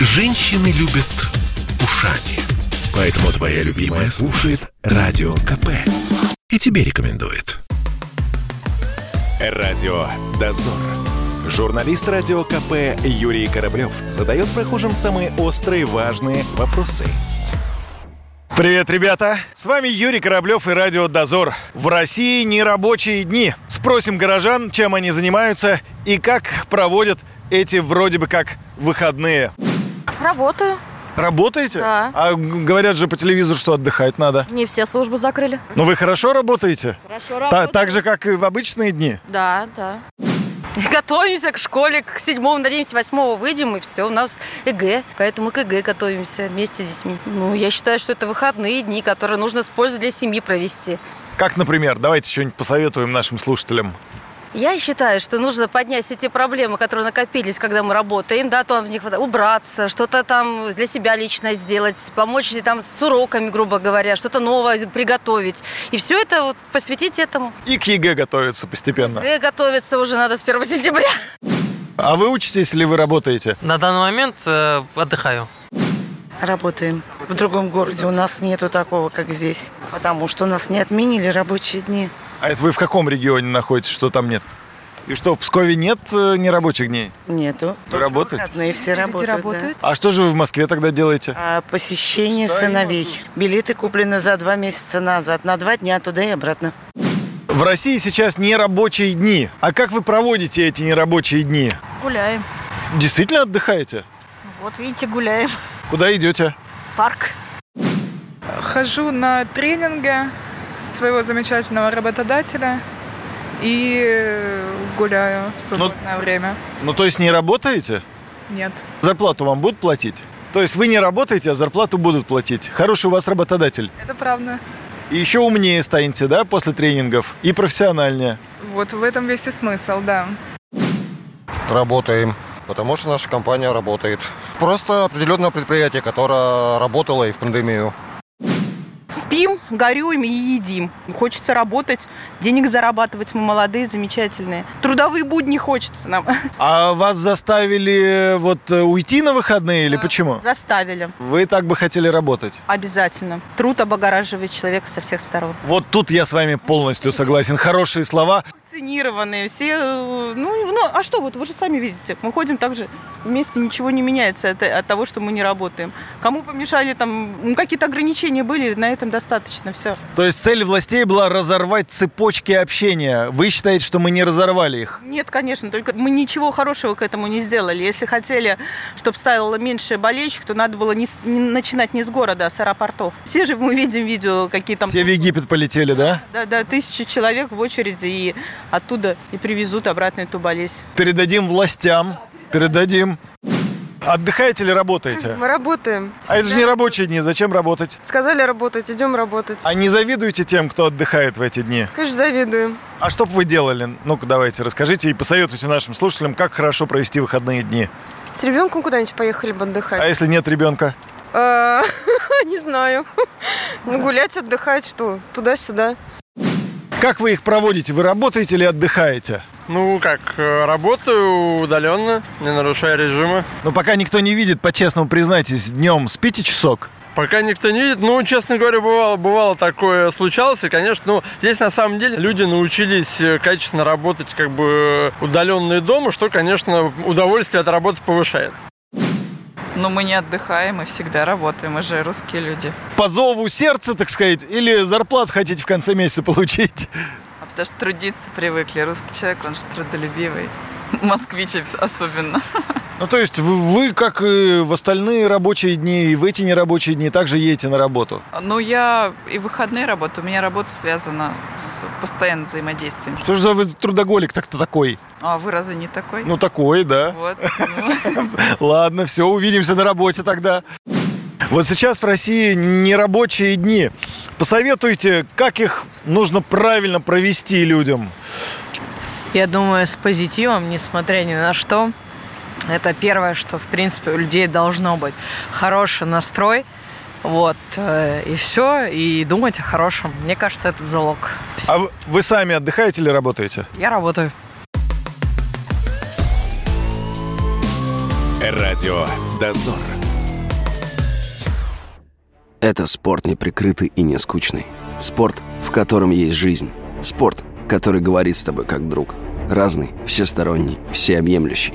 Женщины любят ушами. Поэтому твоя любимая слушает Радио КП. И тебе рекомендует. Радио «Дозор». Журналист Радио КП Юрий Кораблев задает прохожим самые острые важные вопросы. Привет, ребята! С вами Юрий Кораблев и Радио Дозор. В России нерабочие дни. Спросим горожан, чем они занимаются и как проводят эти вроде бы как выходные. Работаю. Работаете? Да. А говорят же по телевизору, что отдыхать надо. Не все службы закрыли. Но вы хорошо работаете? Хорошо Та- так же, как и в обычные дни? Да, да. Готовимся к школе, к седьмому, надеемся, восьмого выйдем, и все, у нас ЕГЭ, поэтому к ЕГЭ готовимся вместе с детьми. Ну, я считаю, что это выходные дни, которые нужно с пользой для семьи провести. Как, например, давайте что-нибудь посоветуем нашим слушателям. Я считаю, что нужно поднять все те проблемы, которые накопились, когда мы работаем, да, то в них убраться, что-то там для себя лично сделать, помочь там с уроками, грубо говоря, что-то новое приготовить. И все это вот посвятить этому. И к ЕГЭ готовиться постепенно. ЕГЭ готовиться уже надо с 1 сентября. А вы учитесь или вы работаете? На данный момент э, отдыхаю. Работаем в другом городе. У нас нету такого, как здесь. Потому что у нас не отменили рабочие дни. А это вы в каком регионе находитесь, что там нет? И что, в Пскове нет э, нерабочих дней? Нету. Вы работаете? выходные все работают. да. А что же вы в Москве тогда делаете? А посещение сыновей. Билеты куплены за два месяца назад. На два дня туда и обратно. В России сейчас нерабочие дни. А как вы проводите эти нерабочие дни? Гуляем. Действительно отдыхаете? Вот видите, гуляем. Куда идете? Парк. Хожу на тренинги своего замечательного работодателя и э, гуляю в свободное время. Ну, то есть не работаете? Нет. Зарплату вам будут платить? То есть вы не работаете, а зарплату будут платить. Хороший у вас работодатель. Это правда. И еще умнее станете, да, после тренингов? И профессиональнее. Вот в этом весь и смысл, да. Работаем, потому что наша компания работает. Просто определенное предприятие, которое работало и в пандемию. Спим, горюем и едим. Хочется работать, денег зарабатывать. Мы молодые, замечательные. Трудовые будни хочется нам. А вас заставили э, вот э, уйти на выходные или почему? Заставили. Вы так бы хотели работать? Обязательно. Труд облагораживает человека со всех сторон. Вот тут я с вами полностью согласен. Хорошие слова. Вакцинированные все. э, Ну, ну, а что, вот вы же сами видите. Мы ходим так же вместе, ничего не меняется от, от того, что мы не работаем. Кому помешали там, ну, какие-то ограничения были, на этом достаточно, все. То есть цель властей была разорвать цепочки общения. Вы считаете, что мы не разорвали их? Нет, конечно, только мы ничего хорошего к этому не сделали. Если хотели, чтобы стало меньше болельщик, то надо было не, с- не начинать не с города, а с аэропортов. Все же мы видим видео, какие там... Все в Египет полетели, да? Да, да, тысячи человек в очереди, и оттуда и привезут обратно эту болезнь. Передадим властям. Передадим. Отдыхаете или работаете? Мы работаем. А это же не рабочие дни, зачем работать? Сказали работать, идем работать. А не завидуете тем, кто отдыхает в эти дни? Конечно, завидуем. А что бы вы делали? Ну-ка, давайте, расскажите и посоветуйте нашим слушателям, как хорошо провести выходные дни. С ребенком куда-нибудь поехали бы А отдыхать? если нет ребенка? А, Не знаю. Ну, гулять, отдыхать, что? Туда-сюда. Как вы их проводите? Вы работаете или отдыхаете? Ну как, э, работаю удаленно, не нарушая режима. Ну, пока никто не видит, по-честному признайтесь, днем спите часок? Пока никто не видит, ну, честно говоря, бывало, бывало такое случалось, и, конечно, ну, здесь на самом деле люди научились э, качественно работать как бы удаленные дома, что, конечно, удовольствие от работы повышает. Но мы не отдыхаем, мы всегда работаем, мы же русские люди. По зову сердца, так сказать, или зарплату хотите в конце месяца получить? А потому что трудиться привыкли. Русский человек, он же трудолюбивый. Москвич особенно. Ну, то есть вы, вы, как и в остальные рабочие дни, и в эти нерабочие дни, также едете на работу? Ну, я и в выходные работаю. У меня работа связана с постоянным взаимодействием. Что же за вы трудоголик так-то такой? А вы разве не такой? Ну, такой, да. Вот. Ладно, все, увидимся на работе тогда. Вот сейчас в России нерабочие дни. Посоветуйте, как их нужно правильно провести людям. Я думаю, с позитивом, несмотря ни на что. Это первое, что, в принципе, у людей должно быть. Хороший настрой, вот, э, и все, и думать о хорошем. Мне кажется, этот залог. А вы сами отдыхаете или работаете? Я работаю. Радио Дозор. Это спорт неприкрытый и не скучный. Спорт, в котором есть жизнь. Спорт, который говорит с тобой как друг. Разный, всесторонний, всеобъемлющий.